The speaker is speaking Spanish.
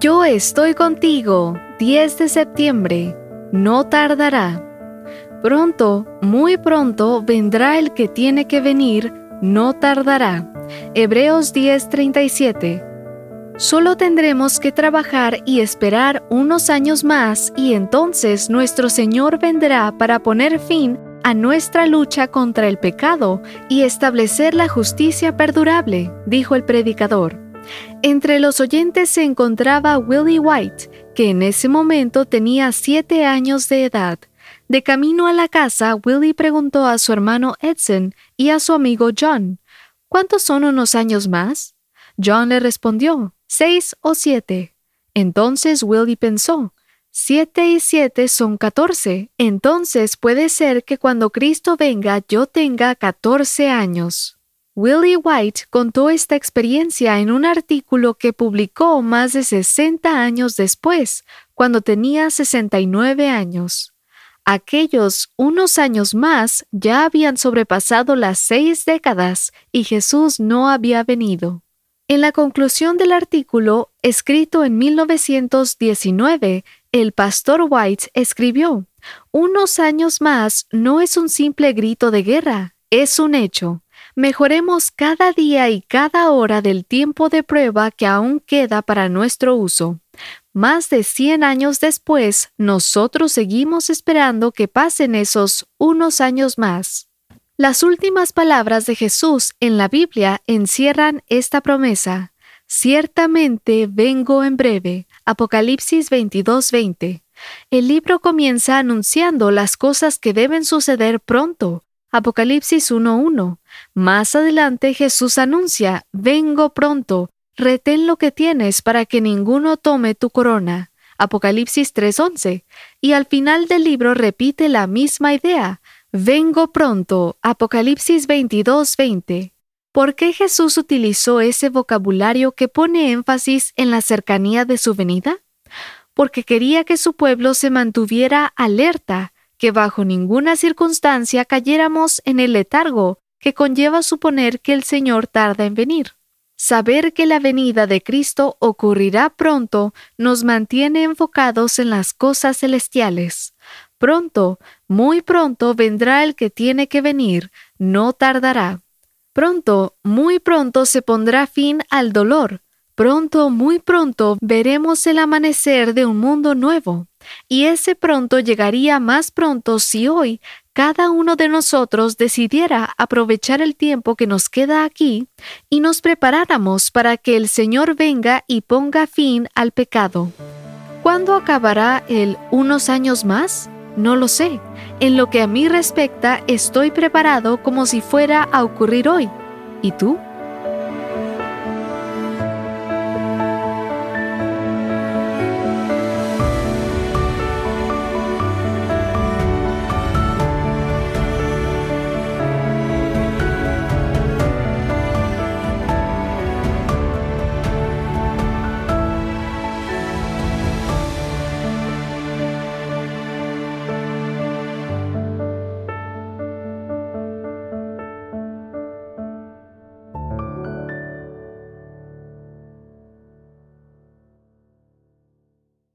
Yo estoy contigo, 10 de septiembre, no tardará. Pronto, muy pronto vendrá el que tiene que venir, no tardará. Hebreos 10:37 Solo tendremos que trabajar y esperar unos años más y entonces nuestro Señor vendrá para poner fin a nuestra lucha contra el pecado y establecer la justicia perdurable, dijo el predicador. Entre los oyentes se encontraba Willie White, que en ese momento tenía siete años de edad. De camino a la casa, Willie preguntó a su hermano Edson y a su amigo John, ¿Cuántos son unos años más? John le respondió, seis o siete. Entonces Willie pensó, siete y siete son catorce. Entonces puede ser que cuando Cristo venga yo tenga catorce años. Willie White contó esta experiencia en un artículo que publicó más de 60 años después, cuando tenía 69 años. Aquellos unos años más ya habían sobrepasado las seis décadas y Jesús no había venido. En la conclusión del artículo, escrito en 1919, el pastor White escribió, Unos años más no es un simple grito de guerra, es un hecho. Mejoremos cada día y cada hora del tiempo de prueba que aún queda para nuestro uso. Más de 100 años después, nosotros seguimos esperando que pasen esos unos años más. Las últimas palabras de Jesús en la Biblia encierran esta promesa. Ciertamente vengo en breve. Apocalipsis 22:20. El libro comienza anunciando las cosas que deben suceder pronto. Apocalipsis 1:1. Más adelante Jesús anuncia, vengo pronto, retén lo que tienes para que ninguno tome tu corona. Apocalipsis 3:11. Y al final del libro repite la misma idea, Vengo pronto. Apocalipsis 22:20. ¿Por qué Jesús utilizó ese vocabulario que pone énfasis en la cercanía de su venida? Porque quería que su pueblo se mantuviera alerta, que bajo ninguna circunstancia cayéramos en el letargo que conlleva suponer que el Señor tarda en venir. Saber que la venida de Cristo ocurrirá pronto nos mantiene enfocados en las cosas celestiales. Pronto, muy pronto vendrá el que tiene que venir, no tardará. Pronto, muy pronto se pondrá fin al dolor. Pronto, muy pronto veremos el amanecer de un mundo nuevo. Y ese pronto llegaría más pronto si hoy cada uno de nosotros decidiera aprovechar el tiempo que nos queda aquí y nos preparáramos para que el Señor venga y ponga fin al pecado. ¿Cuándo acabará el unos años más? No lo sé. En lo que a mí respecta, estoy preparado como si fuera a ocurrir hoy. ¿Y tú?